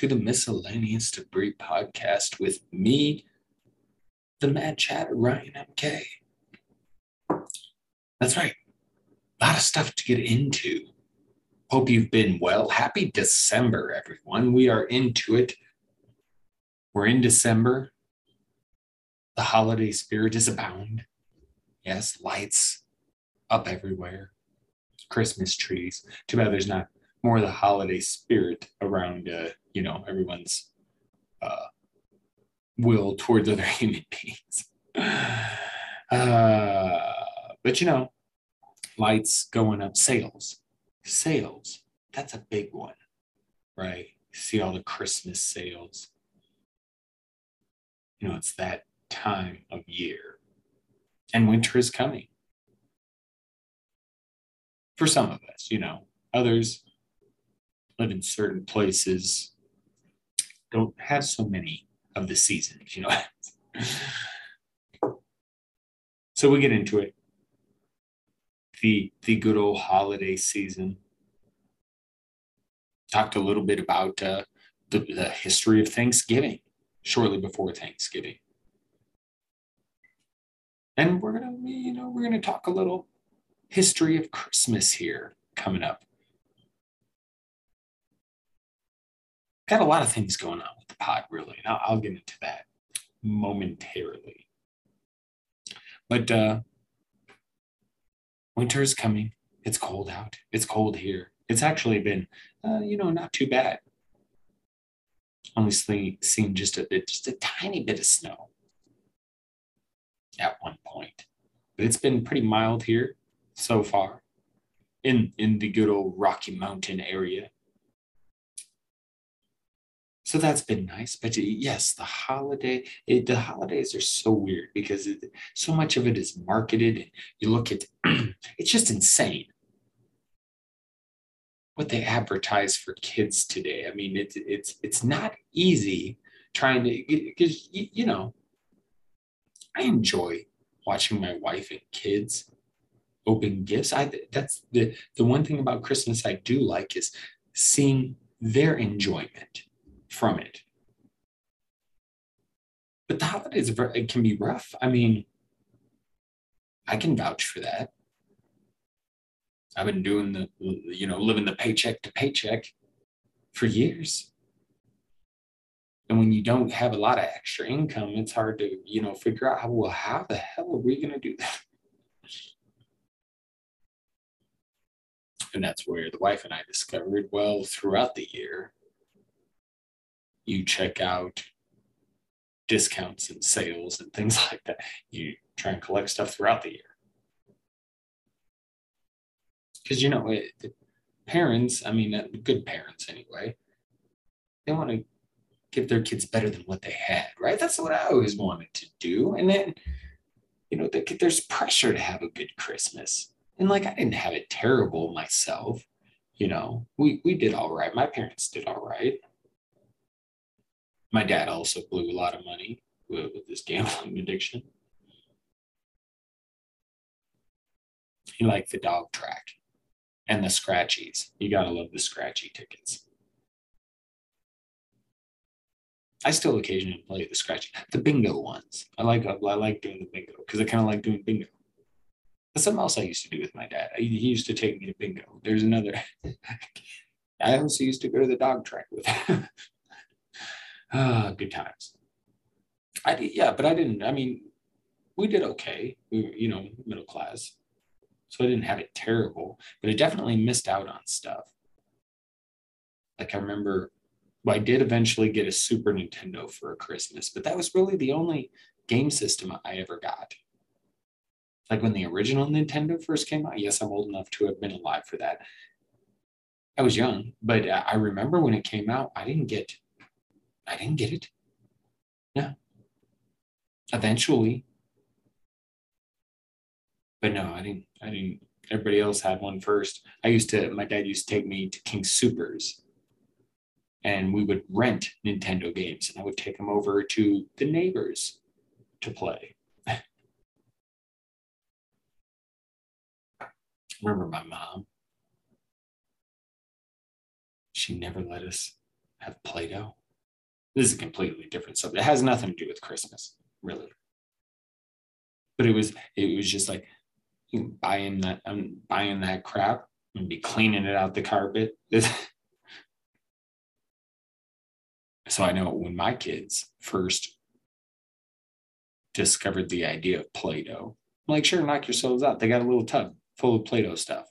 to the Miscellaneous Debris podcast with me, the Mad Chatter Ryan MK. That's right, a lot of stuff to get into. Hope you've been well. Happy December, everyone. We are into it. We're in December. The holiday spirit is abound. Yes, lights up everywhere Christmas trees. Too bad there's not more of the holiday spirit around, uh, you know, everyone's uh, will towards other human beings. Uh, but you know, lights going up, sales, sales. That's a big one, right? See all the Christmas sales. You know, it's that time of year, and winter is coming for some of us, you know. Others live in certain places, don't have so many of the seasons, you know. so we get into it. The the good old holiday season. Talked a little bit about uh, the, the history of Thanksgiving shortly before Thanksgiving. And we're gonna, you know, we're gonna talk a little history of Christmas here coming up. Got a lot of things going on with the pod, really. And I'll, I'll get into that momentarily. But uh, winter is coming. It's cold out. It's cold here. It's actually been, uh, you know, not too bad. Only seen just a just a tiny bit of snow at one point. But it's been pretty mild here so far in in the good old Rocky Mountain area. So that's been nice. But yes, the holiday, it, the holidays are so weird because it, so much of it is marketed. And you look at, it's just insane what they advertise for kids today. I mean, it's it's it's not easy trying to because you, you know, I enjoy watching my wife and kids open gifts. I that's the the one thing about Christmas I do like is seeing their enjoyment from it. But the holidays it can be rough. I mean, I can vouch for that. I've been doing the you know living the paycheck to paycheck for years. And when you don't have a lot of extra income, it's hard to, you know, figure out how, well, how the hell are we going to do that? And that's where the wife and I discovered well, throughout the year, you check out discounts and sales and things like that. You try and collect stuff throughout the year. Because, you know, it, parents, I mean, uh, good parents anyway, they want to give their kids better than what they had, right? That's what I always wanted to do. And then, you know, there's pressure to have a good Christmas and like I didn't have it terrible myself. You know, we we did all right. My parents did all right. My dad also blew a lot of money with, with his gambling addiction. He liked the dog track and the scratchies. You gotta love the scratchy tickets. I still occasionally play the scratchy, the bingo ones. I like I like doing the bingo because I kind of like doing bingo. That's something else I used to do with my dad. He used to take me to bingo. There's another. I also used to go to the dog track with him. ah, good times. I did, yeah, but I didn't. I mean, we did okay. We were, you know, middle class, so I didn't have it terrible, but I definitely missed out on stuff. Like I remember, well, I did eventually get a Super Nintendo for a Christmas, but that was really the only game system I ever got like when the original Nintendo first came out. Yes, I'm old enough to have been alive for that. I was young, but I remember when it came out, I didn't get, I didn't get it. Yeah. Eventually. But no, I didn't, I didn't, everybody else had one first. I used to, my dad used to take me to King Soopers and we would rent Nintendo games and I would take them over to the neighbors to play. remember my mom she never let us have Play-Doh. This is a completely different subject. It has nothing to do with Christmas, really. But it was it was just like you buying that I'm buying that crap and be cleaning it out the carpet. so I know when my kids first discovered the idea of Play-Doh, I'm like, sure, knock yourselves out. They got a little tub full of Play-Doh stuff.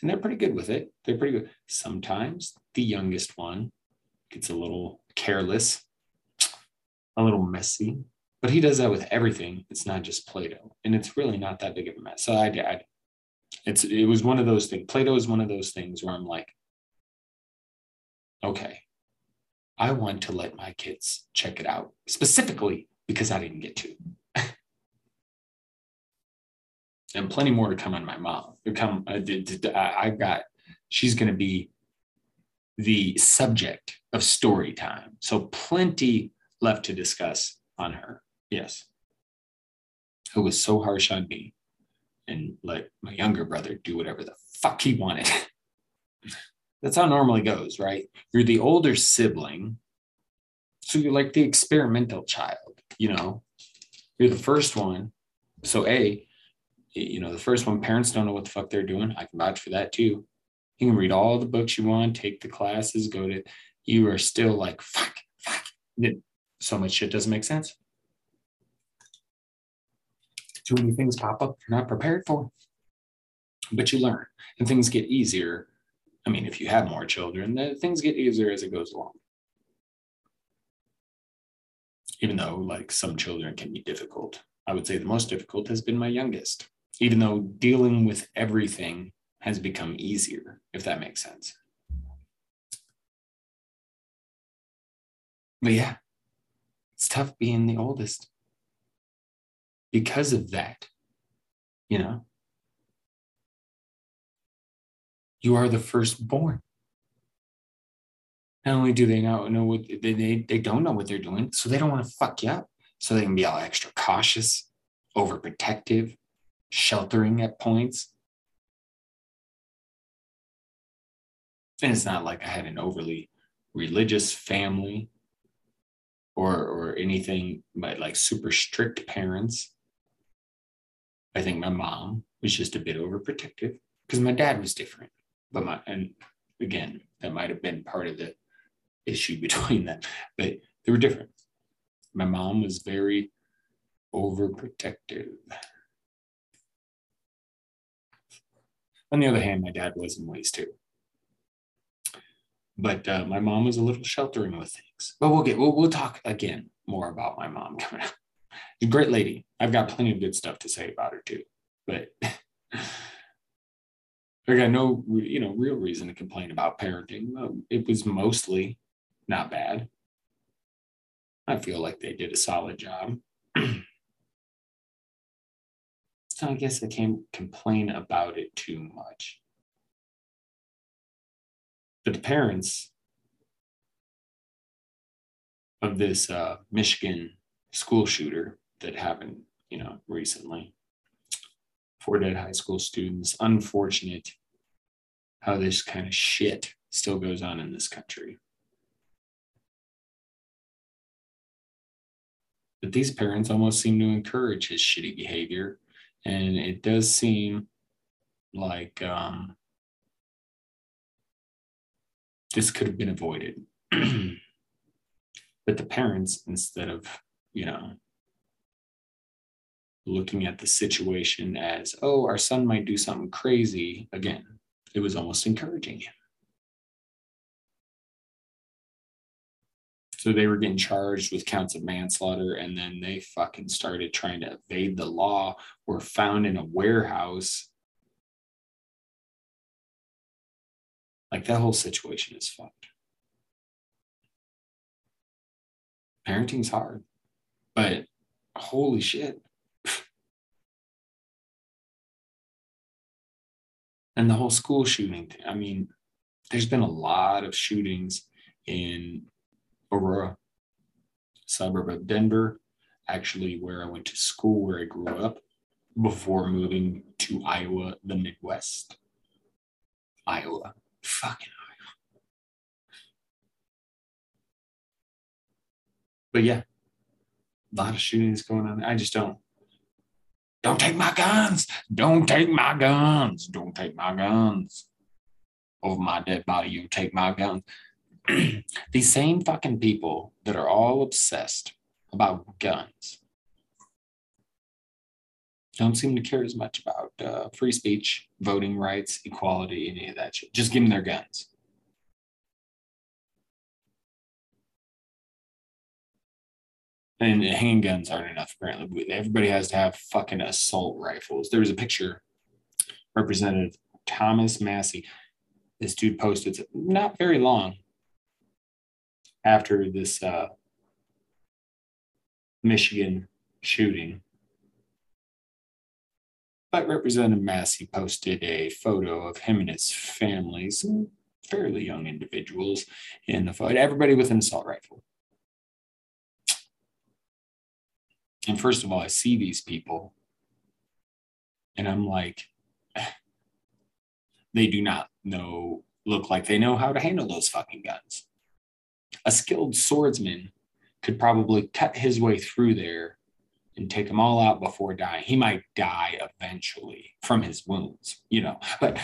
And they're pretty good with it. They're pretty good. Sometimes the youngest one gets a little careless, a little messy, but he does that with everything. It's not just Play-Doh, and it's really not that big of a mess. So I, I it's it was one of those things. Play-Doh is one of those things where I'm like, okay, I want to let my kids check it out specifically because I didn't get to. and plenty more to come on my mom. Come, uh, I've got. She's going to be the subject of story time. So plenty left to discuss on her. Yes. Who was so harsh on me and let my younger brother do whatever the fuck he wanted. That's how normally goes, right? You're the older sibling. So you're like the experimental child, you know? You're the first one. So, A, you know, the first one, parents don't know what the fuck they're doing. I can vouch for that too. You can read all the books you want, take the classes, go to, you are still like, fuck, fuck. So much shit doesn't make sense. Too many things pop up you're not prepared for. But you learn and things get easier. I mean, if you have more children, then things get easier as it goes along. Even though, like, some children can be difficult. I would say the most difficult has been my youngest, even though dealing with everything has become easier, if that makes sense. But yeah, it's tough being the oldest because of that, you know. You are the firstborn. Not only do they not know what they, they, they don't know what they're doing, so they don't want to fuck you up. So they can be all extra cautious, overprotective, sheltering at points. And it's not like I had an overly religious family or or anything but like super strict parents. I think my mom was just a bit overprotective because my dad was different. But my and again, that might have been part of the issue between them, but they were different. My mom was very overprotective. On the other hand, my dad was in ways too. But uh, my mom was a little sheltering with things. But we'll get we'll, we'll talk again more about my mom coming up. a great lady. I've got plenty of good stuff to say about her too. But I got no you know real reason to complain about parenting. It was mostly not bad. I feel like they did a solid job. so I guess I can't complain about it too much. The parents of this uh, Michigan school shooter that happened, you know, recently, four dead high school students. Unfortunate how this kind of shit still goes on in this country. But these parents almost seem to encourage his shitty behavior. And it does seem like um, this could have been avoided. but the parents, instead of, you know, looking at the situation as, oh, our son might do something crazy, again, it was almost encouraging him. So they were getting charged with counts of manslaughter, and then they fucking started trying to evade the law, were found in a warehouse. Like that whole situation is fucked. Parenting's hard, but holy shit. and the whole school shooting thing. I mean, there's been a lot of shootings in Aurora, suburb of Denver, actually where I went to school, where I grew up before moving to Iowa, the Midwest. Iowa, Fucking hell. But yeah, a lot of shootings going on. I just don't. Don't take my guns. Don't take my guns. Don't take my guns. Over my dead body, you take my guns. These same fucking people that are all obsessed about guns don't seem to care as much about uh, free speech, voting rights, equality, any of that shit. Just give them their guns. And handguns aren't enough, apparently. Everybody has to have fucking assault rifles. There was a picture, Representative Thomas Massie. This dude posted not very long after this uh, Michigan shooting Representative Massie posted a photo of him and his family, some fairly young individuals in the photo, everybody with an assault rifle. And first of all, I see these people and I'm like, they do not know, look like they know how to handle those fucking guns. A skilled swordsman could probably cut his way through there and take them all out before dying. He might die eventually from his wounds, you know. But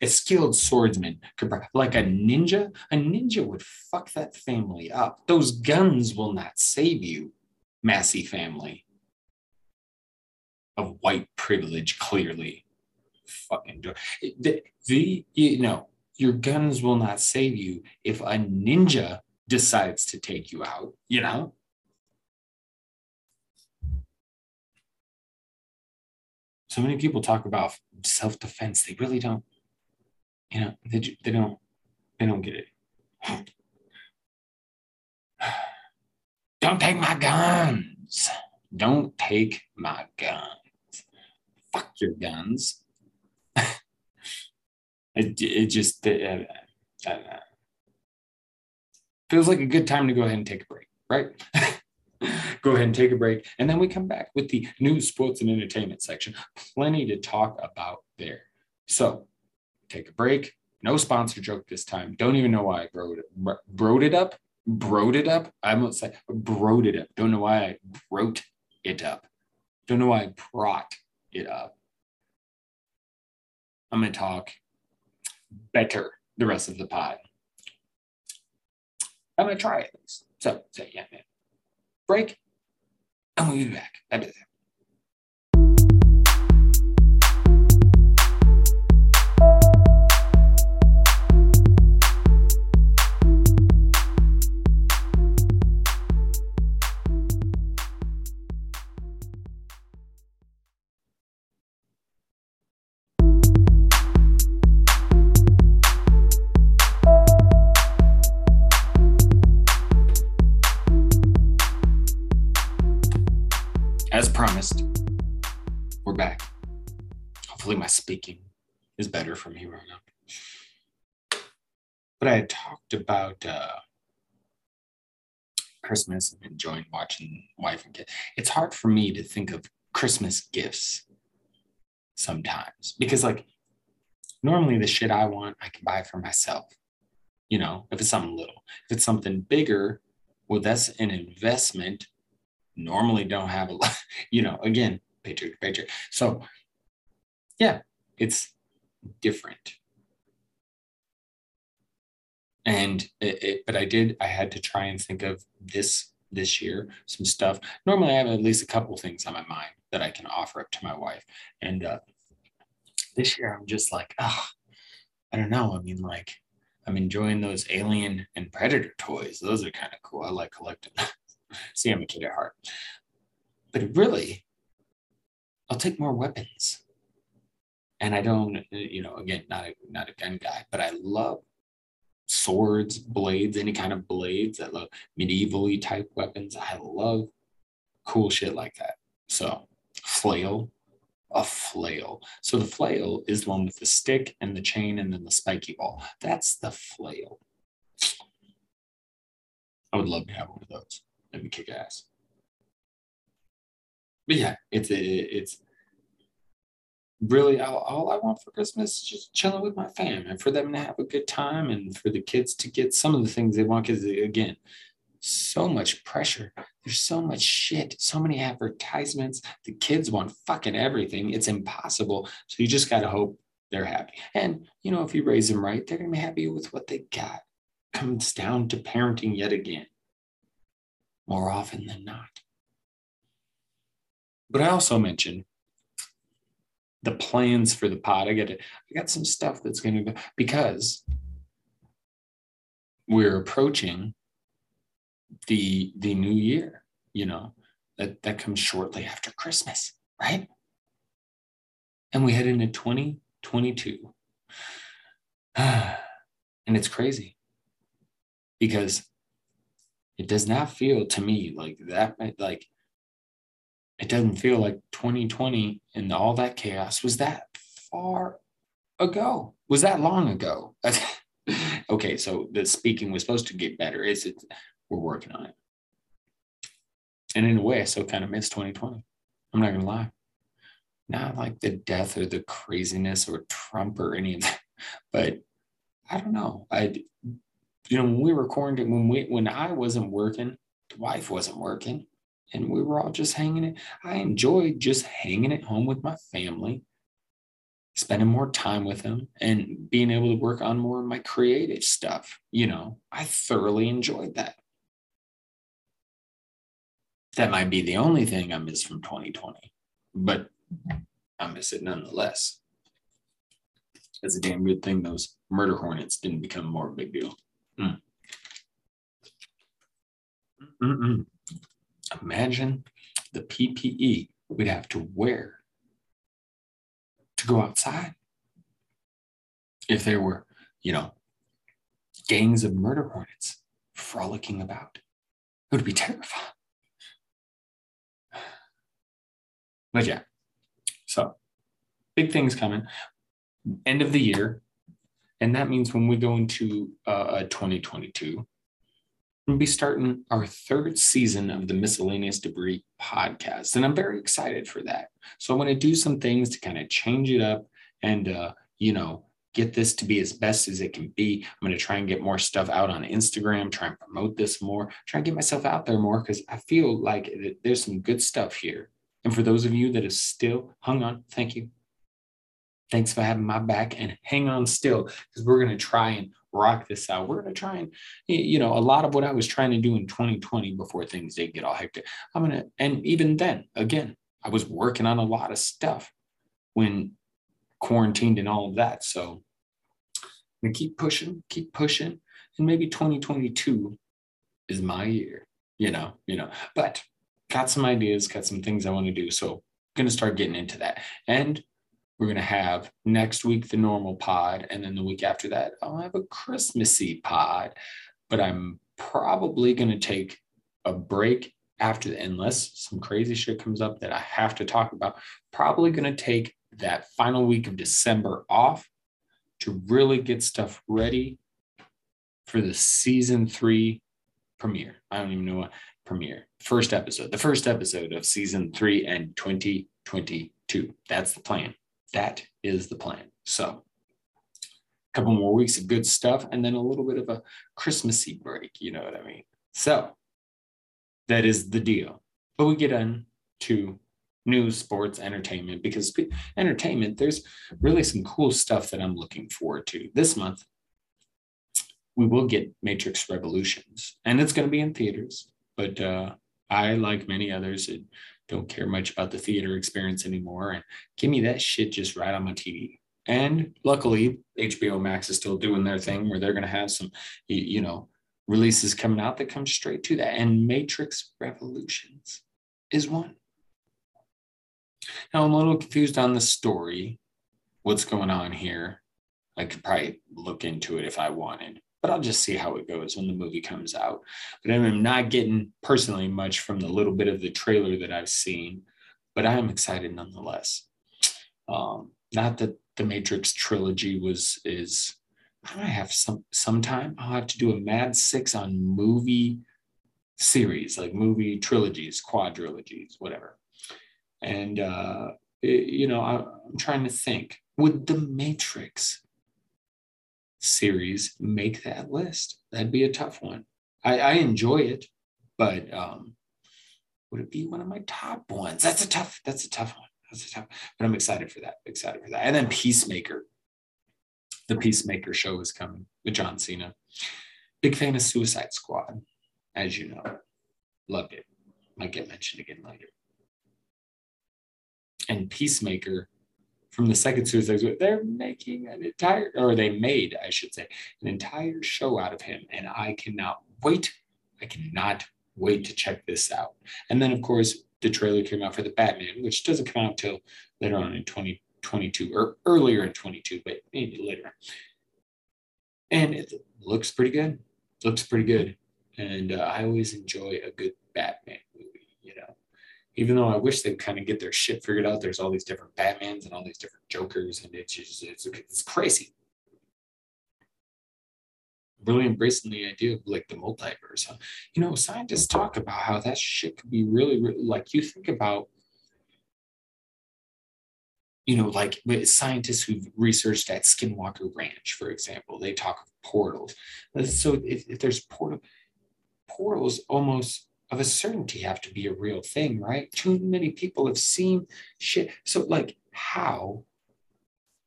a skilled swordsman could, like a ninja, a ninja would fuck that family up. Those guns will not save you, Massie family of white privilege, clearly. Fucking do the, the you know your guns will not save you if a ninja decides to take you out, you know so many people talk about self-defense. They really don't you know they, they don't they don't get it. Don't take my guns. Don't take my guns. Fuck your guns. It, it just it, feels like a good time to go ahead and take a break right go ahead and take a break. And then we come back with the news, sports, and entertainment section. Plenty to talk about there. So take a break. No sponsor joke this time. Don't even know why I wrote it, up. Wrote it up. I almost say wrote it up. Don't know why I wrote it up. Don't know why I brought it up. I'm going to talk better the rest of the pod. I'm going to try it. So, so yeah, man. Break and we'll be back. Is better for me right now. But I talked about uh, Christmas and enjoying watching wife and kid. It's hard for me to think of Christmas gifts sometimes because, like, normally the shit I want, I can buy for myself. You know, if it's something little, if it's something bigger, well, that's an investment. Normally, don't have a lot, you know, again, paycheck to paycheck. So, yeah, it's different. And it, it, but i did i had to try and think of this this year some stuff. Normally i have at least a couple things on my mind that i can offer up to my wife. And uh, this year i'm just like oh, i don't know. I mean like i'm enjoying those alien and predator toys. Those are kind of cool. I like collecting see i'm a kid at heart. But really i'll take more weapons and I don't, you know, again, not a not a gun guy, but I love swords, blades, any kind of blades. I love medievally type weapons. I love cool shit like that. So flail, a flail. So the flail is the one with the stick and the chain and then the spiky ball. That's the flail. I would love to have one of those. That'd be kick ass. But yeah, it's it's really all, all, I want for Christmas is just chilling with my fam and for them to have a good time and for the kids to get some of the things they want. Because uh, again, so much pressure. There's so much shit, so many advertisements. The kids want fucking everything. It's impossible. So you just got to hope they're happy. And, you know, if you raise them right, they're going to be happy with what they got. Comes down to parenting yet again, more often than not. But I also mentioned the plans for the pod. I got I got some stuff that's going to go because we're approaching the the new year. You know that that comes shortly after Christmas, right? And we head into 2022, and it's crazy because it does not feel to me like that like it doesn't feel like 2020 and all that chaos was that far ago. Was that long ago? Okay so the speaking was supposed to get better. Is it we're working on it. And in a way i still kind of miss 2020 i'm not gonna lie. Not like the death or the craziness or trump or any of that but i don't know. I you know when we were quarantined when we when i wasn't working the wife wasn't working and we were all just hanging it. I enjoyed just hanging at home with my family, spending more time with them, and being able to work on more of my creative stuff. You know, I thoroughly enjoyed that. That might be the only thing I miss from 2020, but I miss it nonetheless. It's a damn good thing those murder hornets didn't become more of a big deal. Mm. Mm-mm. Imagine the PPE we'd have to wear to go outside. If there were, you know, gangs of murder hornets frolicking about, it would be terrifying. But yeah, so big things coming. End of the year. And that means when we go into uh, 2022, We'll be starting our third season of the Miscellaneous Debris podcast, and I'm very excited for that. So I'm going to do some things to kind of change it up and, uh, you know, get this to be as best as it can be. I'm going to try and get more stuff out on Instagram, try and promote this more, try and get myself out there more because I feel like there's some good stuff here. And for those of you that have still hung on, thank you. Thanks for having my back and hang on still because we're going to try and rock this out. We're going to try and, you know, a lot of what I was trying to do in 2020 before things did get all hectic. I'm going to, and even then, again, I was working on a lot of stuff when quarantined and all of that. So I'm going to keep pushing, keep pushing. And maybe 2022 is my year, you know, you know, but got some ideas, got some things I want to do. So going to start getting into that. And we're going to have next week the normal pod. And then the week after that, I'll have a Christmassy pod. But I'm probably going to take a break after the, unless some crazy shit comes up that I have to talk about. Probably going to take that final week of December off to really get stuff ready for the season three premiere. I don't even know what premiere. First episode, the first episode of season three and 2022. That's the plan. That is the plan. So a couple more weeks of good stuff and then a little bit of a Christmassy break, you know what I mean? So that is the deal. But we get on to news, sports, entertainment, because entertainment, there's really some cool stuff that I'm looking forward to. This month, we will get Matrix Revolutions, and it's going to be in theaters. But uh, I, like many others, it don't care much about the theater experience anymore and give me that shit just right on my TV. And luckily, HBO Max is still doing their thing where they're going to have some, you know, releases coming out that come straight to that. And Matrix Revolutions is one. Now, I'm a little confused on the story, what's going on here. I could probably look into it if I wanted but I'll just see how it goes when the movie comes out. But I'm not getting personally much from the little bit of the trailer that I've seen, but I am excited nonetheless. Um, not that the Matrix trilogy was is I have some sometime I'll have to do a Mad Six on movie series, like movie trilogies, quadrilogies, whatever. And uh, it, you know, I, I'm trying to think: Would the Matrix series make that list. That'd be a tough one. I, I enjoy it. but um, would it be one of my top ones? That's a tough. That's a tough one. That's a tough. But I'm excited for that. Excited for that. And then Peacemaker. The Peacemaker show is coming with John Cena. Big fan of Suicide Squad, as you know. Loved it. Might get mentioned again later. And Peacemaker from the second Suicide they're making an entire, or they made, I should say, an entire show out of him. And I cannot wait. I cannot wait to check this out. And then, of course, the trailer came out for the Batman, which doesn't come out till later on in 2022 or earlier in 22, but maybe later. And it looks pretty good. Looks pretty good. And uh, I always enjoy a good Batman. Even though I wish they'd kind of get their shit figured out, there's all these different Batmans and all these different Jokers, and it's just it's, it's crazy really embracing the idea of like the multiverse. You know, scientists talk about how that shit could be really, really like you think about, you know, like scientists who've researched at Skinwalker Ranch, for example, they talk of portals. So if, if there's portal, portals almost of a certainty have to be a real thing, right? Too many people have seen shit. So like, how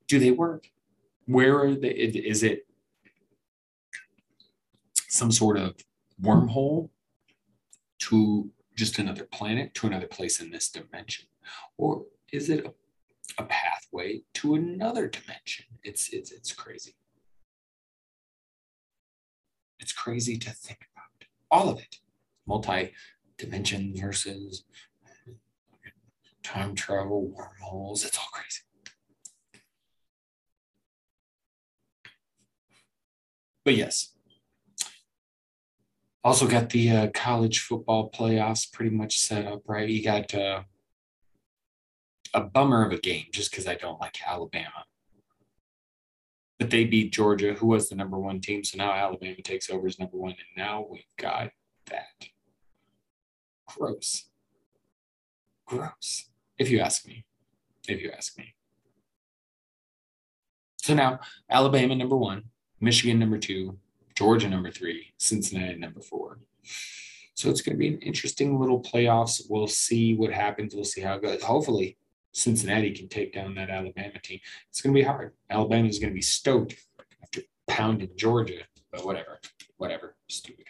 do they work? Where are they? Is it some sort of wormhole to just another planet, to another place in this dimension? Or is it a, a pathway to another dimension? It's, it's, it's crazy. It's crazy to think about all of it. Multi dimension versus time travel, wormholes, it's all crazy. But yes, also got the uh, college football playoffs pretty much set up, right? You got uh, a bummer of a game just because I don't like Alabama. But they beat Georgia, who was the number one team. So now Alabama takes over as number one. And now we've got that. Gross. Gross. If you ask me. If you ask me. So now Alabama number one, Michigan number two, Georgia number three, Cincinnati number four. So it's going to be an interesting little playoffs. We'll see what happens. We'll see how it goes. Hopefully, Cincinnati can take down that Alabama team. It's going to be hard. Alabama is going to be stoked after pounding Georgia, but whatever, whatever. Stupid.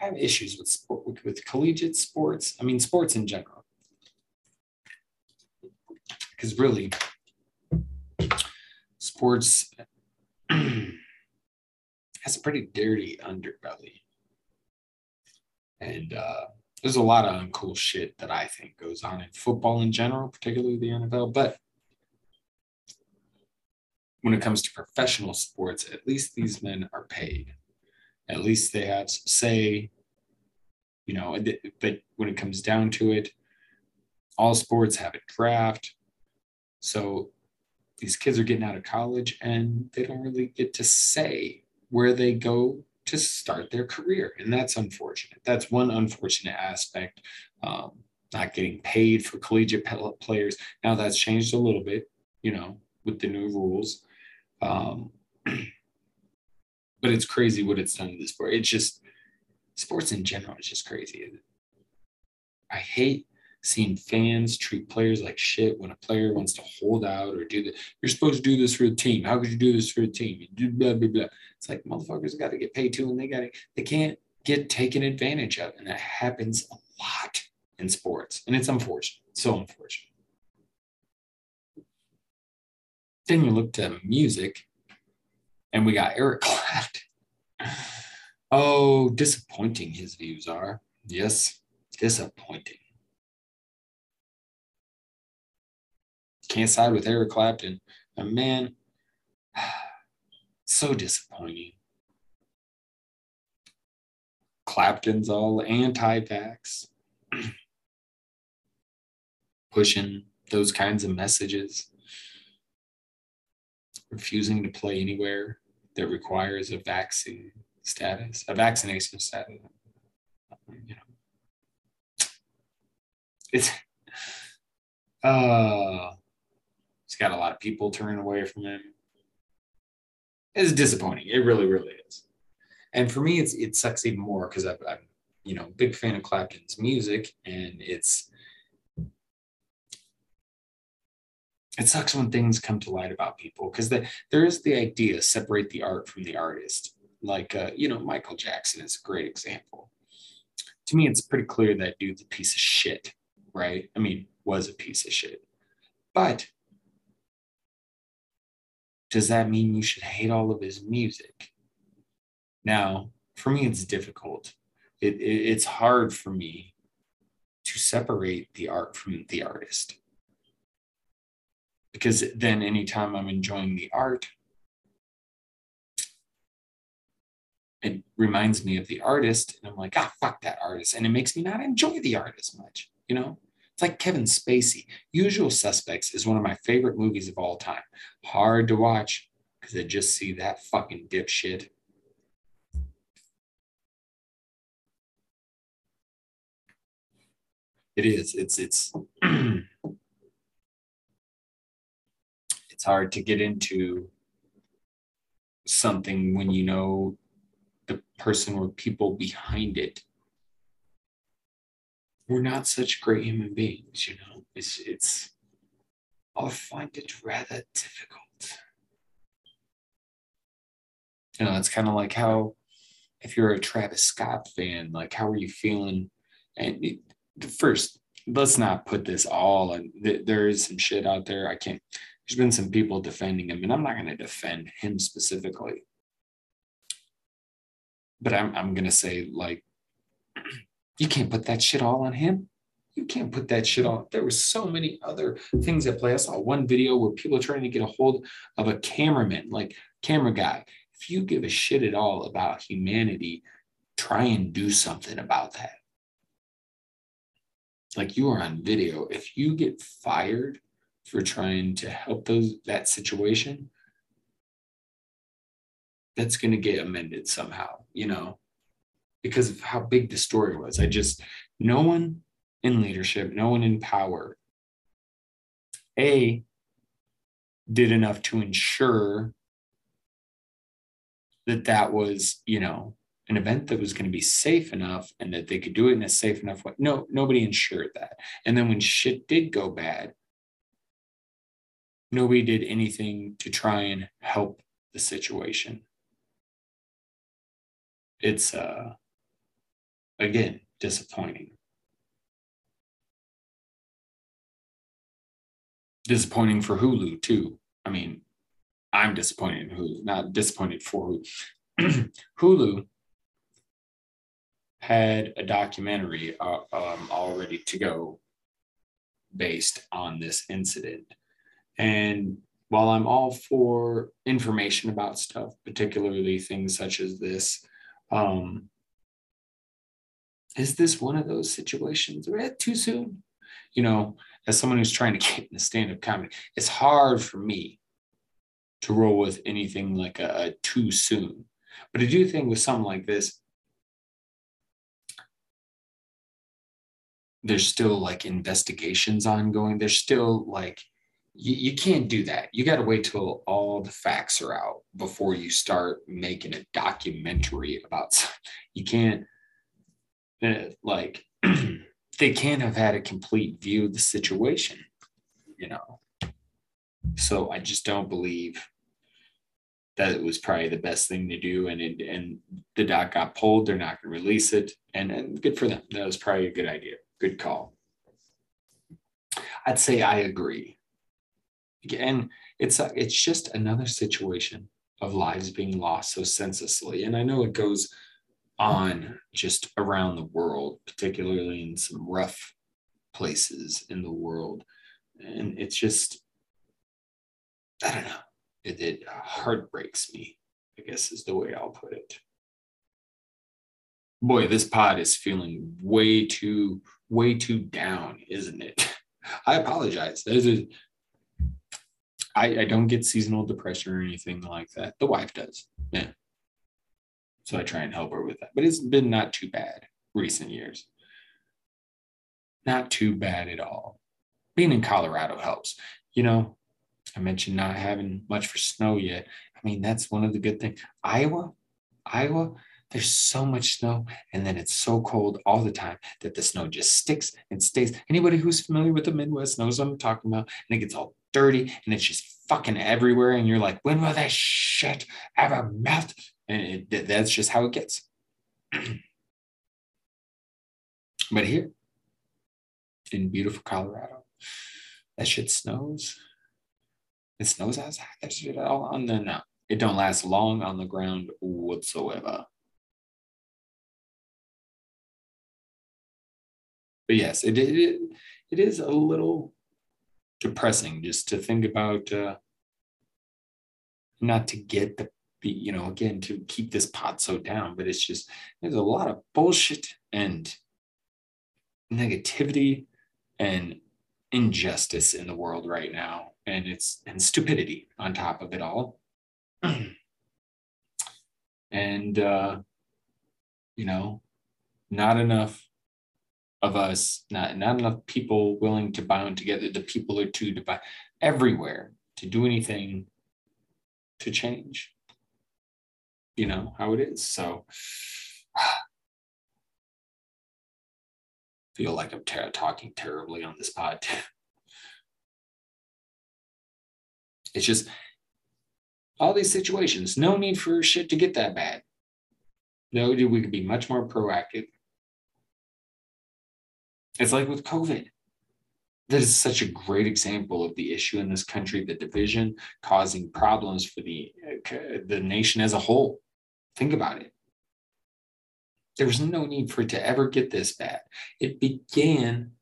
I have issues with sport with, with collegiate sports. I mean, sports in general, because really, sports. has a pretty dirty underbelly. And uh, there's a lot of uncool shit that I think goes on in football in general, particularly the NFL. But when it comes to professional sports, at least these men are paid. At least they have say, you know, but when it comes down to it, all sports have a draft. So these kids are getting out of college and they don't really get to say where they go to start their career. And that's unfortunate. That's one unfortunate aspect. Um, not getting paid for collegiate players. Now that's changed a little bit, you know, with the new rules. Um, but it's crazy what it's done to the sport. It's just sports in general is just crazy. I hate seeing fans treat players like shit when a player wants to hold out or do that. You're supposed to do this for the team. How could you do this for the team? Do blah blah blah. It's like motherfuckers got to get paid too, and they got to they can't get taken advantage of, and that happens a lot in sports, and it's unfortunate. So unfortunate. Then you look to music, and we got Eric Clapton. Oh, disappointing his views are. Yes, disappointing. Can't side with Eric Clapton. A man, so disappointing. Clapton's all anti vax, pushing those kinds of messages, refusing to play anywhere that requires a vaccine status, a vaccination status. You know, it's uh He's got a lot of people turning away from him. It's disappointing. It really, really is. And for me, it's it sucks even more because I've, I've you know, big fan of Clapton's music, and it's it sucks when things come to light about people because the, there is the idea separate the art from the artist. Like uh, you know, Michael Jackson is a great example. To me, it's pretty clear that dude's a piece of shit, right? I mean, was a piece of shit, but does that mean you should hate all of his music? Now, for me, it's difficult. It, it, it's hard for me to separate the art from the artist. Because then, anytime I'm enjoying the art, it reminds me of the artist, and I'm like, ah, fuck that artist. And it makes me not enjoy the art as much, you know? It's like Kevin Spacey. Usual Suspects is one of my favorite movies of all time. Hard to watch because I just see that fucking dipshit. It is. It's it's it's hard to get into something when you know the person or people behind it we're not such great human beings, you know. It's it's I find it rather difficult. You know, it's kind of like how if you're a Travis Scott fan, like how are you feeling? And it, first, let's not put this all th- there is some shit out there. I can't. There's been some people defending him, and I'm not going to defend him specifically. But I'm I'm going to say like you can't put that shit all on him. You can't put that shit on. There were so many other things at play. I saw one video where people are trying to get a hold of a cameraman, like camera guy. If you give a shit at all about humanity, try and do something about that. Like you are on video. If you get fired for trying to help those that situation, that's going to get amended somehow, you know because of how big the story was. I just, no one in leadership, no one in power, A, did enough to ensure that that was, you know, an event that was going to be safe enough and that they could do it in a safe enough way. No, nobody ensured that. And then when shit did go bad, nobody did anything to try and help the situation. It's uh Again, disappointing. Disappointing for Hulu, too. I mean, I'm disappointed in Hulu, not disappointed for Hulu. Hulu had a documentary uh, um, all ready to go based on this incident. And while I'm all for information about stuff, particularly things such as this, um, is this one of those situations where it's too soon? You know, as someone who's trying to get into stand-up comedy, it's hard for me to roll with anything like a, a too soon. But I do think with something like this, there's still like investigations ongoing. There's still like you, you can't do that. You got to wait till all the facts are out before you start making a documentary about. Something. You can't uh, like they can't have had a complete view of the situation, you know. So I just don't believe that it was probably the best thing to do. And it, and the doc got pulled. They're not going to release it, and, and good for them. That was probably a good idea. Good call. I'd say I agree. Again, it's a, it's just another situation of lives being lost so senselessly, and I know it goes on just around the world, particularly in some rough places in the world. And it's just, I don't know, it, it uh, heartbreaks me, I guess is the way I'll put it. Boy, this pod is feeling way too, way too down, isn't it? I apologize. There's a, I, I don't get seasonal depression or anything like that. The wife does. Yeah. So I try and help her with that. But it's been not too bad recent years. Not too bad at all. Being in Colorado helps. You know, I mentioned not having much for snow yet. I mean, that's one of the good things. Iowa, Iowa, there's so much snow and then it's so cold all the time that the snow just sticks and stays. Anybody who's familiar with the Midwest knows what I'm talking about. And it gets all dirty and it's just fucking everywhere. And you're like, when will that shit ever melt? And it, that's just how it gets. but here in beautiful Colorado, that shit snows. It snows outside. That shit all on the no. It don't last long on the ground whatsoever. But yes, it it, it is a little depressing just to think about uh, not to get the you know again to keep this pot so down but it's just there's a lot of bullshit and negativity and injustice in the world right now and it's and stupidity on top of it all. And uh you know not enough of us, not, not enough people willing to bound together. The people are too divided everywhere to do anything to change, you know, how it is. So feel like I'm ter- talking terribly on this pod. it's just all these situations, no need for shit to get that bad. No, we could be much more proactive it's like with COVID. That is such a great example of the issue in this country, the division causing problems for the, the nation as a whole. Think about it. There was no need for it to ever get this bad. It began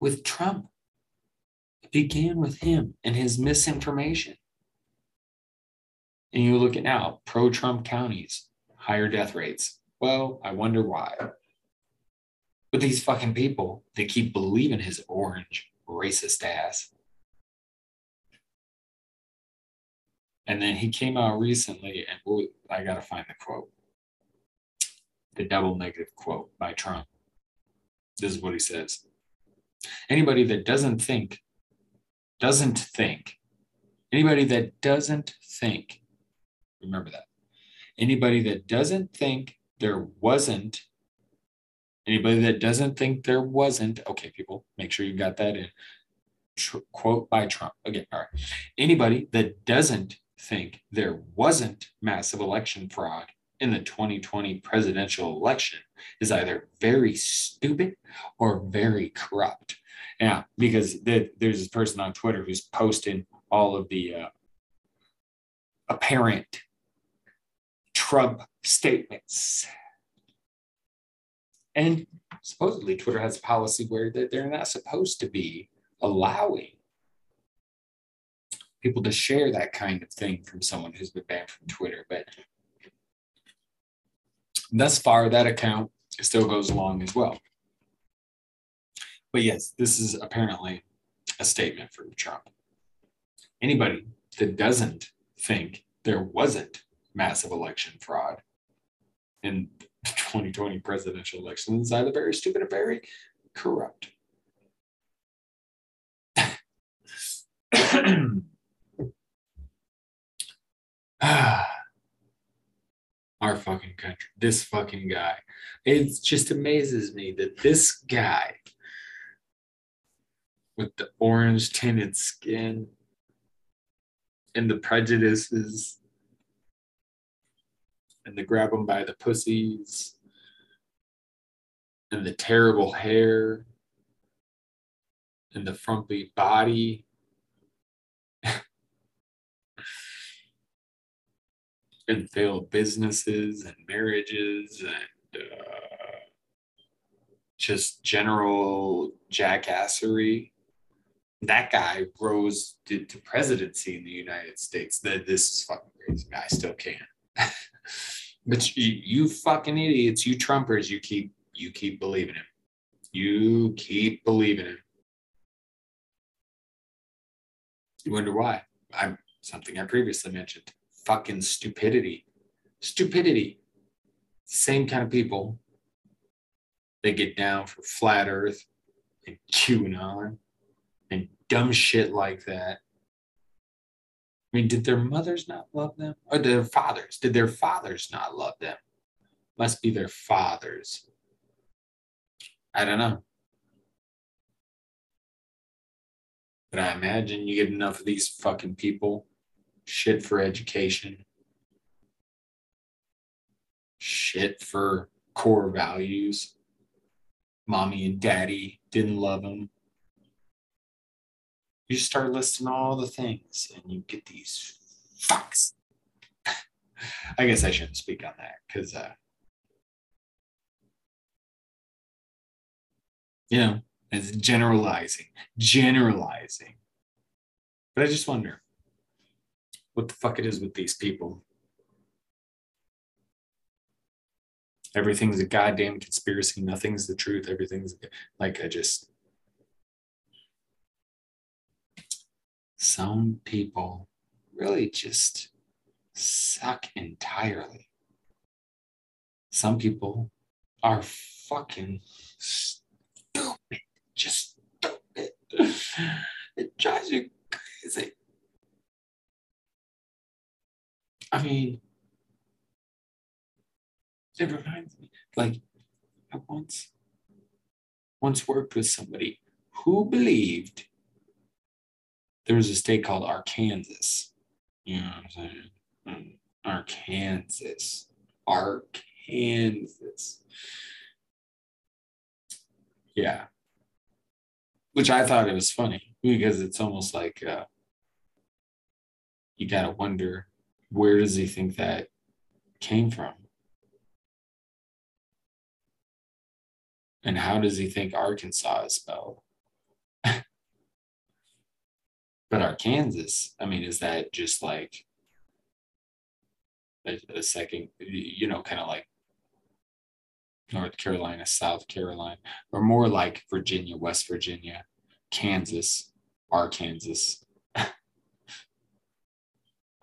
with Trump. It began with him and his misinformation. And you look at now, pro Trump counties, higher death rates. Well, I wonder why. But these fucking people, they keep believing his orange racist ass. And then he came out recently, and I gotta find the quote, the double negative quote by Trump. This is what he says. Anybody that doesn't think, doesn't think, anybody that doesn't think, remember that. Anybody that doesn't think there wasn't Anybody that doesn't think there wasn't, okay, people, make sure you got that in. Tr- quote by Trump. Again, all right. Anybody that doesn't think there wasn't massive election fraud in the 2020 presidential election is either very stupid or very corrupt. Yeah, because the, there's this person on Twitter who's posting all of the uh, apparent Trump statements and supposedly, Twitter has a policy where they're not supposed to be allowing people to share that kind of thing from someone who's been banned from Twitter. But thus far, that account still goes along as well. But yes, this is apparently a statement from Trump. Anybody that doesn't think there wasn't massive election fraud and 2020 presidential election is either very stupid or very corrupt. Our fucking country, this fucking guy. It just amazes me that this guy with the orange tinted skin and the prejudices and the grab them by the pussies and the terrible hair and the frumpy body. and failed businesses and marriages and uh, just general jackassery. That guy rose to, to presidency in the United States. That this is fucking crazy. I still can't. But you, you fucking idiots, you Trumpers, you keep you keep believing him. You keep believing him. You wonder why? I'm something I previously mentioned. Fucking stupidity. Stupidity. Same kind of people. They get down for flat earth and QAnon and dumb shit like that. I mean, did their mothers not love them? Or their fathers? Did their fathers not love them? Must be their fathers. I don't know. But I imagine you get enough of these fucking people, shit for education, shit for core values. Mommy and daddy didn't love them. You start listing all the things and you get these fucks. I guess I shouldn't speak on that because, uh, you know, it's generalizing, generalizing. But I just wonder what the fuck it is with these people. Everything's a goddamn conspiracy. Nothing's the truth. Everything's like I just. Some people really just suck entirely. Some people are fucking stupid, just stupid. It drives you crazy. I mean, it reminds me, like, I once, once worked with somebody who believed there was a state called Arkansas. You know what I'm saying? Mm, Arkansas. Arkansas. Yeah. Which I thought it was funny because it's almost like uh, you got to wonder where does he think that came from? And how does he think Arkansas is spelled? but Arkansas, I mean, is that just like a, a second, you know, kind of like North Carolina, South Carolina, or more like Virginia, West Virginia, Kansas, Arkansas.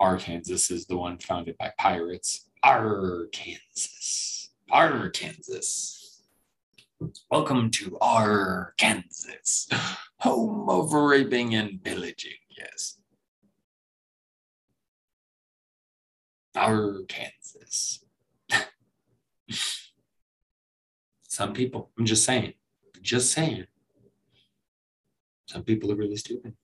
Arkansas is the one founded by pirates. Arkansas. Arkansas. Welcome to Arkansas, home of raping and pillaging. Yes. Our Kansas. Some people, I'm just saying, just saying. Some people are really stupid.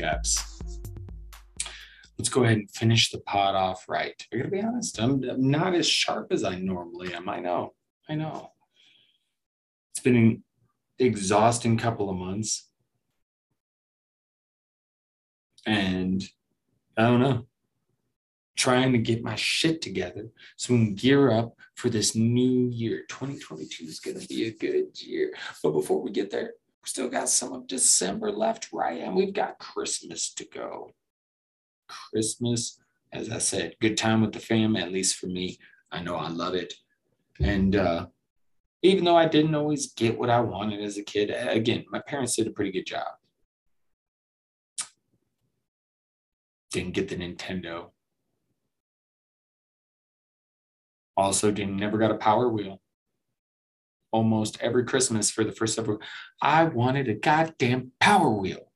Madcaps. Let's go ahead and finish the pod off right. I gotta be honest, I'm, I'm not as sharp as I normally am. I know, I know. It's been an exhausting couple of months. And I don't know, trying to get my shit together so we can gear up for this new year. 2022 is going to be a good year. But before we get there, still got some of December left, right? And we've got Christmas to go. Christmas, as I said, good time with the fam, at least for me. I know I love it. And uh, even though I didn't always get what I wanted as a kid, again, my parents did a pretty good job. Didn't get the Nintendo. Also, didn't never got a power wheel almost every Christmas for the first several. I wanted a goddamn power wheel.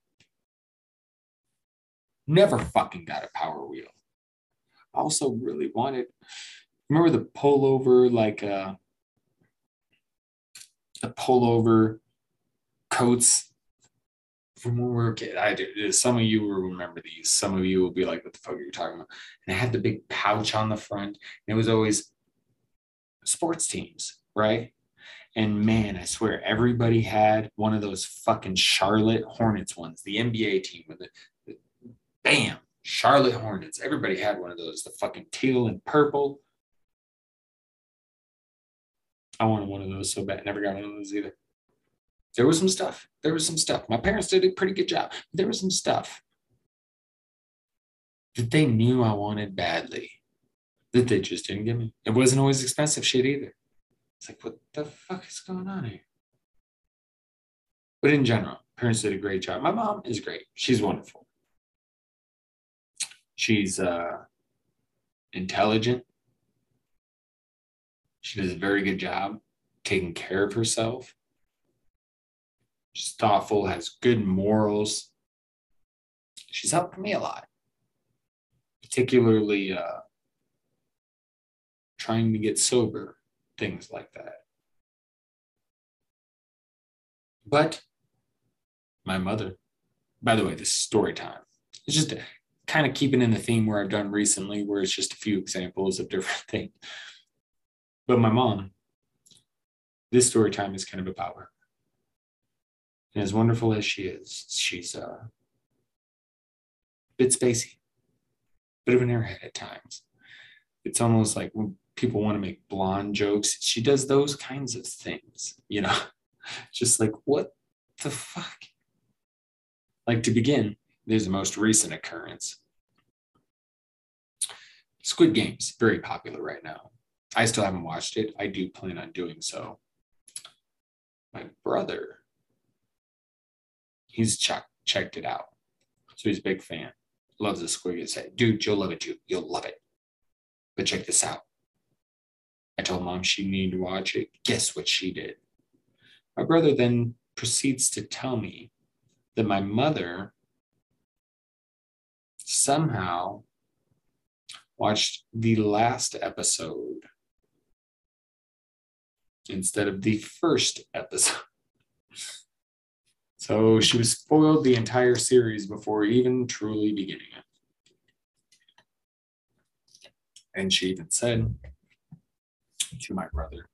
Never fucking got a power wheel. I also really wanted. Remember the pullover, like uh, the pullover coats from when we were kids. I do. Some of you will remember these. Some of you will be like, "What the fuck are you talking about?" And it had the big pouch on the front. And it was always sports teams, right? And man, I swear everybody had one of those fucking Charlotte Hornets ones, the NBA team with the, bam, Charlotte Hornets. Everybody had one of those, the fucking teal and purple. I wanted one of those so bad. Never got one of those either. There was some stuff. There was some stuff. My parents did a pretty good job. There was some stuff that they knew I wanted badly that they just didn't give me. It wasn't always expensive shit either. It's like, what the fuck is going on here? But in general, parents did a great job. My mom is great. She's wonderful. She's uh, intelligent. She does a very good job taking care of herself. She's thoughtful, has good morals. She's helped me a lot, particularly uh, trying to get sober, things like that. But my mother, by the way, this is story time. It's just kind of keeping in the theme where I've done recently, where it's just a few examples of different things. But my mom, this story time is kind of about her. And as wonderful as she is, she's uh, a bit spacey, bit of an airhead at times. It's almost like people want to make blonde jokes, she does those kinds of things, you know, just like, what the fuck? Like to begin, there's the most recent occurrence. Squid Games, very popular right now. I still haven't watched it. I do plan on doing so. My brother, he's check, checked it out. So he's a big fan. Loves the Squid Games. Said, Dude, you'll love it too. You'll love it. But check this out. I told mom she needed to watch it. Guess what she did? My brother then proceeds to tell me that my mother somehow watched the last episode instead of the first episode. So she was spoiled the entire series before even truly beginning it. And she even said to my brother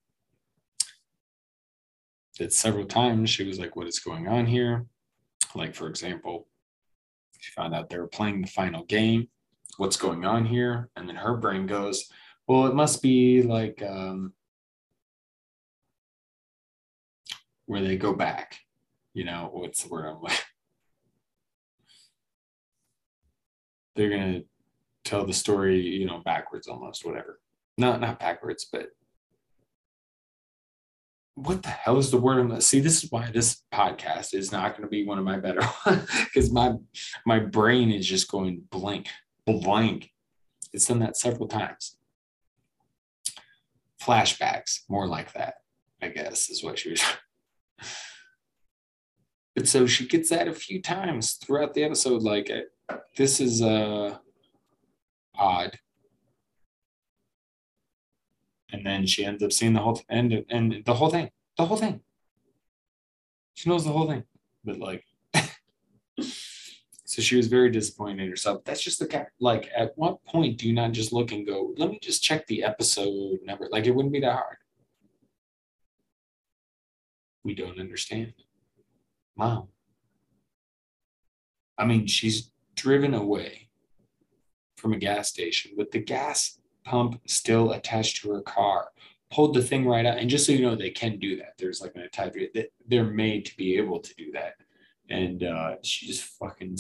that several times she was like, What is going on here? Like, for example, she found out they were playing the final game. What's going on here? And then her brain goes, Well, it must be like um, where they go back. You know, what's the word I'm like? They're going to tell the story, you know, backwards almost, whatever. Not not backwards, but what the hell is the word I'm gonna see? This is why this podcast is not to be one of my better ones because my my brain is just going blank, blank. It's done that several times. Flashbacks, more like that, I guess, is what she was. but so she gets that a few times throughout the episode. Like, this is uh odd and then she ends up seeing the whole and and the whole thing, the whole thing. She knows the whole thing, but like, so she was very disappointed in herself. That's just the cat. Like, at what point do you not just look and go, "Let me just check the episode number"? Like, it wouldn't be that hard. We don't understand, mom. I mean, she's driven away from a gas station with the gas pump still attached to her car. Pulled the thing right out. And just so you know, they can do that. There's like an attach, they're made to be able to do that. And uh, she just fucking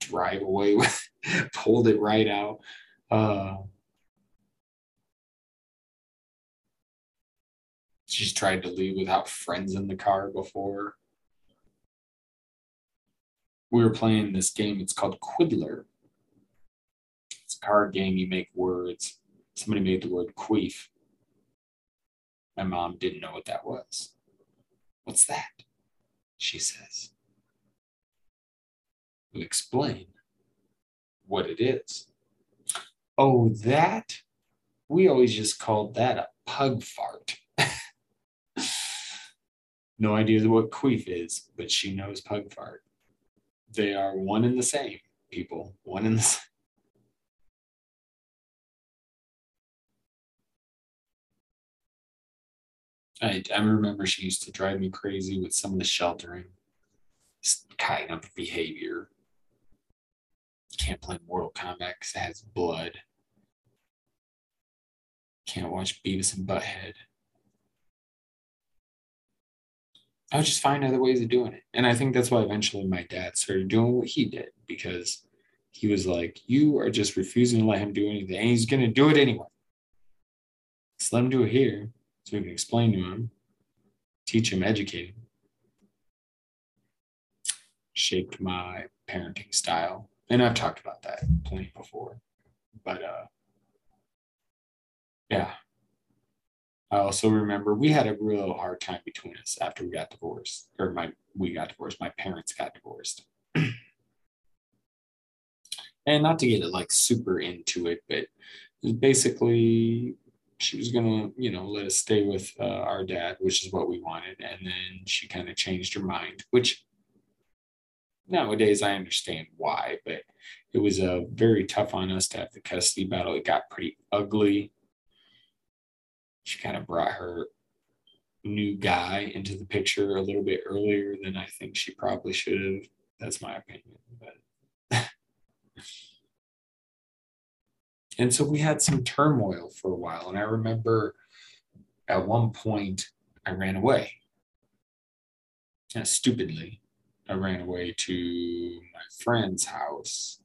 drive away with, pulled it right out. Uh, she's tried to leave without friends in the car before. We were playing this game. It's called Quiddler. It's a card game. You make words somebody made the word queef. My mom didn't know what that was. What's that? She says. We explain what it is. Oh, that? We always just called that a pug fart. no idea what queef is, but she knows pug fart. They are one and the same, people. One and the same. I, I remember she used to drive me crazy with some of the sheltering kind of behavior. Can't play Mortal Kombat because it has blood. Can't watch Beavis and Butthead. I would just find other ways of doing it. And I think that's why eventually my dad started doing what he did because he was like, You are just refusing to let him do anything. And he's going to do it anyway. Let him do it here so we can explain to him, teach him, educate him. Shaped my parenting style. And I've talked about that plenty before. But uh yeah. I also remember we had a real hard time between us after we got divorced, or my we got divorced. My parents got divorced. and not to get it like super into it, but basically she was gonna, you know, let us stay with uh, our dad, which is what we wanted, and then she kind of changed her mind, which nowadays I understand why, but it was a uh, very tough on us to have the custody battle. It got pretty ugly. She kind of brought her new guy into the picture a little bit earlier than I think she probably should have. That's my opinion, but. and so we had some turmoil for a while. And I remember at one point I ran away. And stupidly, I ran away to my friend's house,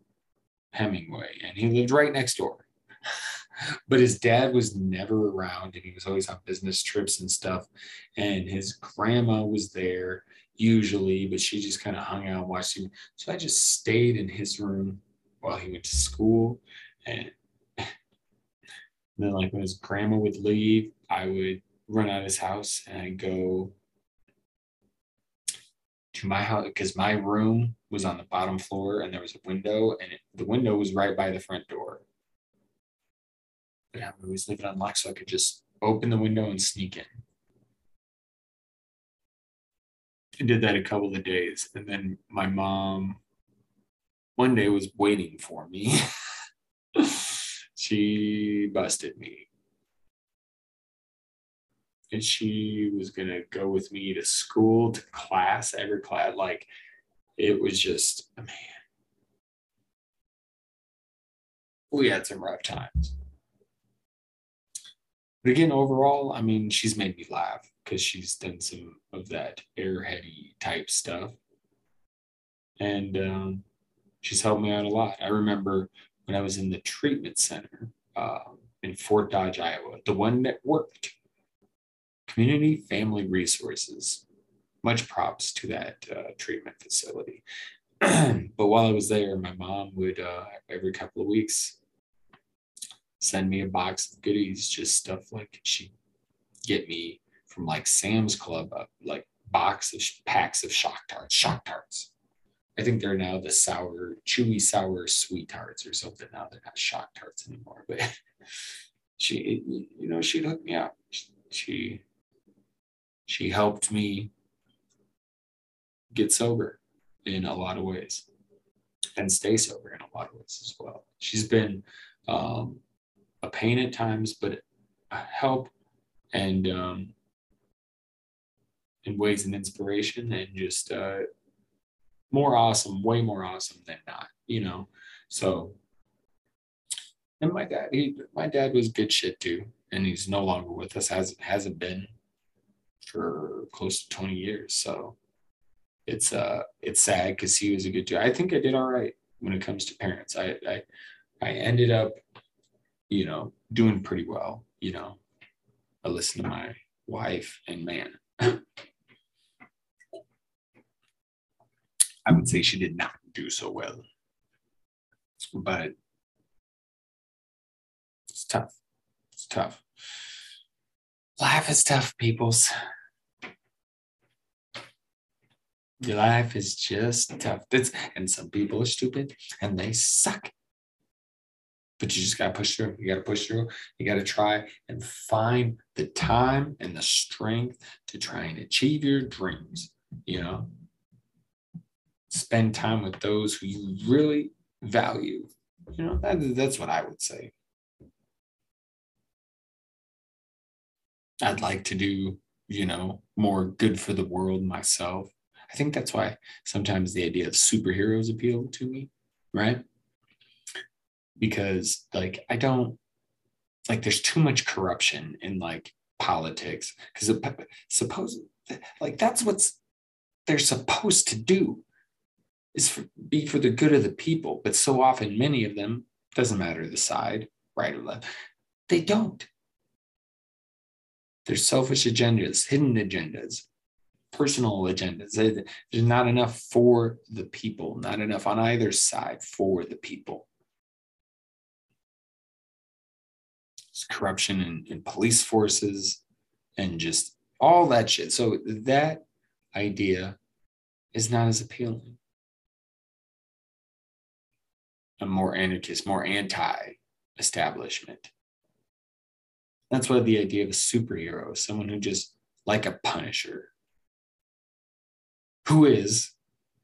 Hemingway, and he lived right next door. but his dad was never around and he was always on business trips and stuff. And his grandma was there usually, but she just kind of hung out watching. So I just stayed in his room while he went to school. And then, like, when his grandma would leave, I would run out of his house and I'd go to my house because my room was on the bottom floor and there was a window and it, the window was right by the front door. But I always leave it unlocked so I could just open the window and sneak in. I did that a couple of days and then my mom one day was waiting for me. she busted me. And she was going to go with me to school to class every class like it was just man. We had some rough times. But again overall i mean she's made me laugh because she's done some of that airheady type stuff. And um, she's helped me out a lot. I remember when i was in the treatment center uh, in fort dodge iowa the one that worked community family resources. Much props to that uh, treatment facility. but while I was there, my mom would uh, every couple of weeks send me a box of goodies, just stuff like she'd get me from like Sam's Club, uh, like box of packs of shock tarts, shock tarts. I think they're now the sour, chewy, sour, sweet tarts or something. Now they're not shock tarts anymore. But she, you know, she'd hook me up. She she helped me get sober in a lot of ways and stay sober in a lot of ways as well. She's been um, a pain at times, but a help and um, in ways an inspiration and just uh, more awesome, way more awesome than not, you know. So, and my dad, he, my dad was good shit too, and he's no longer with us. hasn't hasn't been for close to 20 years. So it's uh it's sad because he was a good dude. I think I did all right when it comes to parents. I I I ended up, you know, doing pretty well, you know. I listened to my wife and man. I would say she did not do so well. But it's tough. It's tough. Life is tough, peoples. Your life is just tough. That's, and some people are stupid and they suck. But you just got to push through. You got to push through. You got to try and find the time and the strength to try and achieve your dreams. You know, spend time with those who you really value. You know, that, that's what I would say. I'd like to do, you know, more good for the world myself. I think that's why sometimes the idea of superheroes appeal to me, right? Because like I don't like there's too much corruption in like politics because suppose like that's what's they're supposed to do is for, be for the good of the people. But so often, many of them, doesn't matter the side, right or left, they don't. There's selfish agendas, hidden agendas, personal agendas. There's not enough for the people, not enough on either side for the people. It's corruption in, in police forces and just all that shit. So that idea is not as appealing. More anarchist, more anti establishment. That's why the idea of a superhero, someone who just like a punisher, who is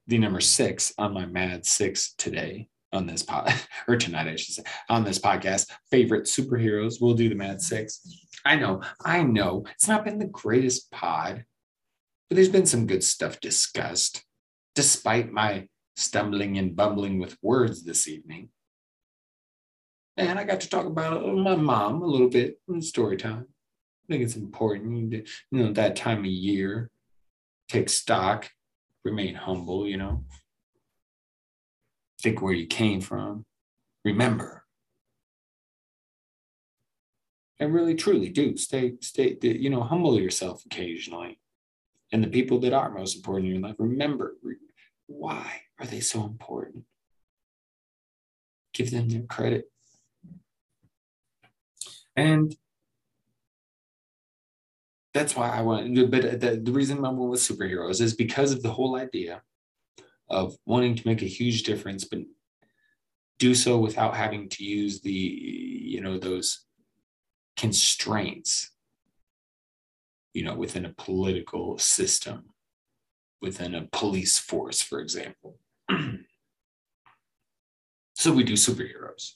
the number six on my Mad Six today on this pod or tonight, I should say, on this podcast. Favorite superheroes. We'll do the Mad Six. I know, I know it's not been the greatest pod, but there's been some good stuff discussed, despite my stumbling and bumbling with words this evening. And I got to talk about uh, my mom a little bit in story time. I think it's important, to, you know, that time of year, take stock, remain humble, you know, think where you came from, remember. And really, truly do stay, stay, you know, humble yourself occasionally. And the people that are most important in your life, remember why are they so important? Give them their credit. And that's why I want, but the, the reason I'm with superheroes is because of the whole idea of wanting to make a huge difference, but do so without having to use the, you know, those constraints, you know, within a political system, within a police force, for example. so we do superheroes.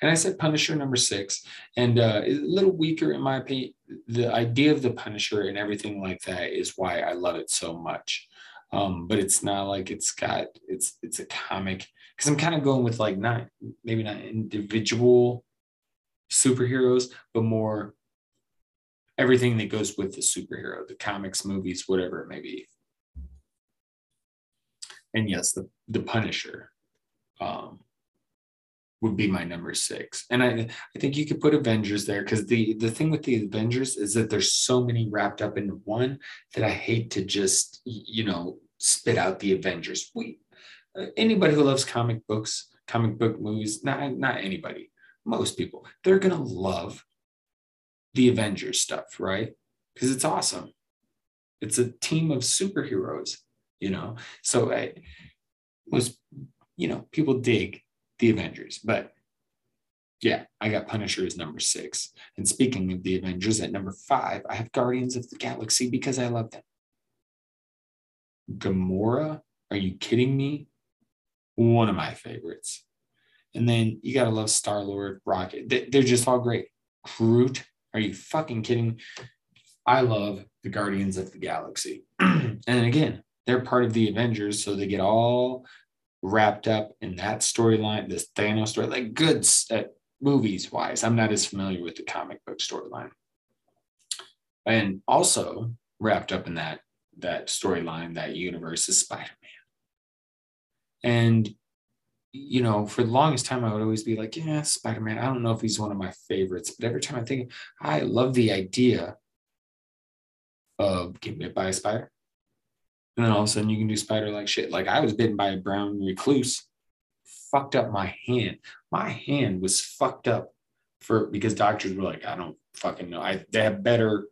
And I said Punisher number six, and uh, a little weaker in my opinion. The idea of the Punisher and everything like that is why I love it so much. Um, but it's not like it's got it's it's a comic because I'm kind of going with like not maybe not individual superheroes, but more everything that goes with the superhero, the comics, movies, whatever it may be. And yes, the the Punisher. Um, would be my number six. And I, I think you could put Avengers there because the the thing with the Avengers is that there's so many wrapped up into one that I hate to just you know spit out the Avengers. We uh, anybody who loves comic books, comic book movies, not not anybody, most people, they're gonna love the Avengers stuff, right? Because it's awesome. It's a team of superheroes, you know. So I was, you know, people dig the Avengers. But yeah, I got Punisher as number six. And speaking of the Avengers, at number five, I have Guardians of the Galaxy because I love them. Gamora, are you kidding me? One of my favorites. And then you gotta love Star Lord, Rocket. They're just all great. Groot, are you fucking kidding? I love the Guardians of the Galaxy. and again, they're part of the Avengers, so they get all wrapped up in that storyline, this Thanos story, like good uh, movies wise. I'm not as familiar with the comic book storyline. And also wrapped up in that that storyline, that universe is Spider-Man. And you know, for the longest time, I would always be like, yeah, Spider Man. I don't know if he's one of my favorites, but every time I think, I love the idea of getting bit by a spider and then all of a sudden you can do spider like shit. Like I was bitten by a brown recluse, fucked up my hand. My hand was fucked up for because doctors were like, I don't fucking know. I they have better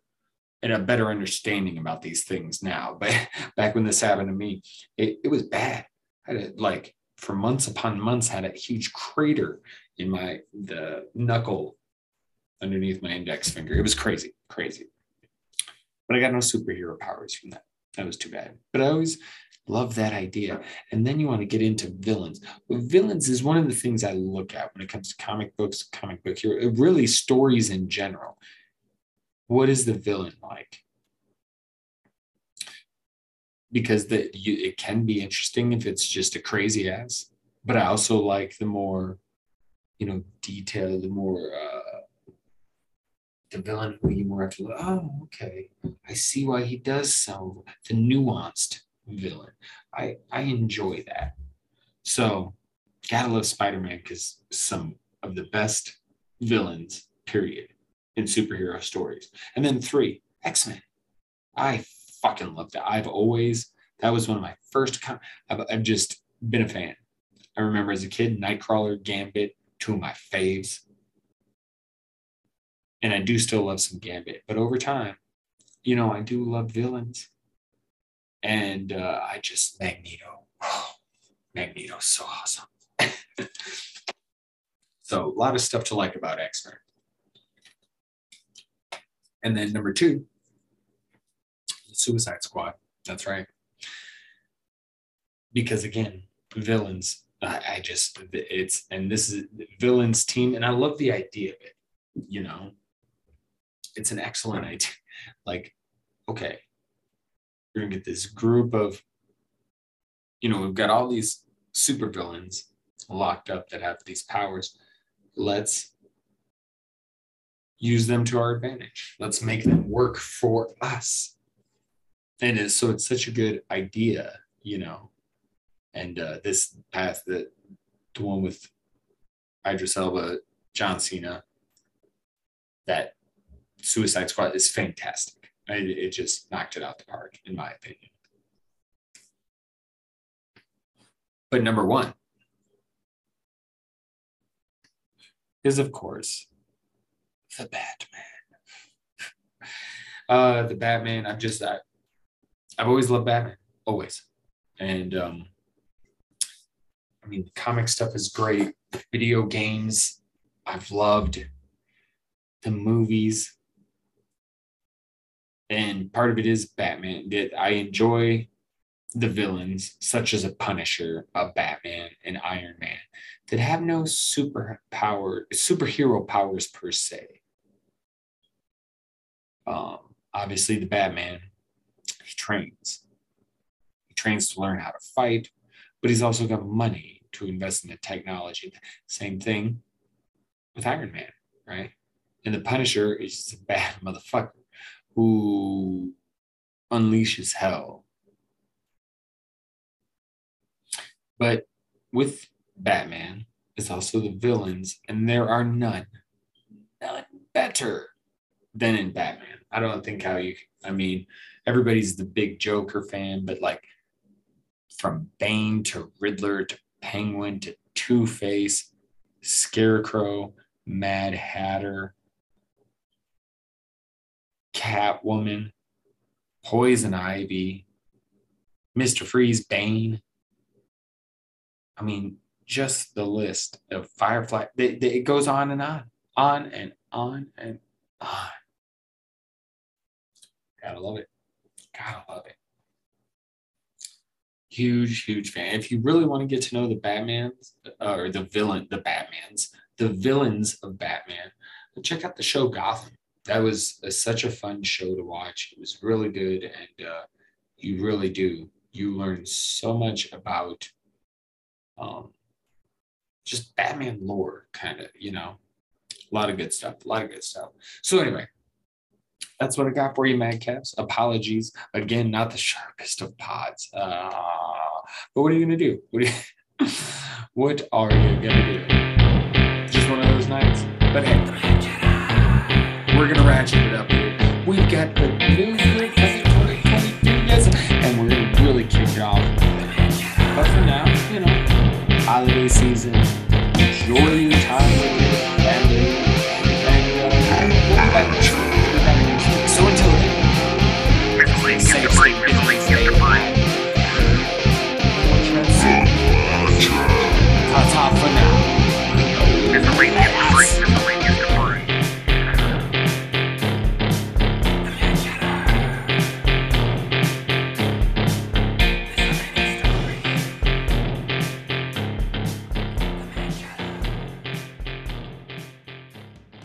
and a better understanding about these things now. But back when this happened to me, it, it was bad. I had a, like for months upon months had a huge crater in my the knuckle underneath my index finger. It was crazy, crazy. But I got no superhero powers from that. That was too bad. But I always love that idea. And then you want to get into villains. But villains is one of the things I look at when it comes to comic books, comic book hero, really stories in general. What is the villain like? Because the you, it can be interesting if it's just a crazy ass, but I also like the more, you know, detailed, the more uh, the villain who you more have to oh, okay. I see why he does so. The nuanced villain. I I enjoy that. So gotta love Spider-Man because some of the best villains, period, in superhero stories. And then three, X-Men. I fucking love that. I've always that was one of my first. I've, I've just been a fan. I remember as a kid, Nightcrawler, Gambit, two of my faves. And I do still love some Gambit, but over time, you know, I do love villains. And uh, I just Magneto. Magneto's so awesome. so a lot of stuff to like about X-Men. And then number two, Suicide Squad. That's right. Because again, villains. I, I just it's and this is villains team, and I love the idea of it. You know, it's an excellent idea. Like, okay, we're gonna get this group of, you know, we've got all these super villains locked up that have these powers. Let's use them to our advantage. Let's make them work for us. And it's, so it's such a good idea, you know. And uh, this path that the one with Idris Elba, John Cena, that Suicide Squad is fantastic. It, just knocked it out the park, in my opinion. But number one is, of course, the Batman. uh, the Batman. I'm just that. I've always loved Batman, always, and um, I mean, comic stuff is great. Video games, I've loved. The movies, and part of it is Batman. That I enjoy the villains, such as a Punisher, a Batman, an Iron Man, that have no super power, superhero powers per se. Um, obviously, the Batman, he trains. He trains to learn how to fight, but he's also got money to invest in the technology. Same thing with Iron Man, right? And the Punisher is just a bad motherfucker who unleashes hell. But with Batman, it's also the villains, and there are none, none better than in Batman. I don't think how you, I mean, everybody's the big Joker fan, but like from Bane to Riddler to Penguin to Two Face, Scarecrow, Mad Hatter, Catwoman, Poison Ivy, Mr. Freeze, Bane. I mean, just the list of Firefly, they, they, it goes on and on, on and on and on. Gotta love it. Gotta love it. Huge, huge fan. If you really want to get to know the Batmans uh, or the villain, the Batmans, the villains of Batman, check out the show Gotham. That was a, such a fun show to watch. It was really good, and uh, you really do. You learn so much about um, just Batman lore, kind of. You know, a lot of good stuff. A lot of good stuff. So anyway, that's what I got for you, Madcaps. Apologies again, not the sharpest of pods. Uh, but what are you gonna do? What are you, what are you gonna do? Just one of those nights. But hey, we're gonna ratchet it up. We've got the year and we're gonna really kick it off. But for now, you know, holiday season. Enjoy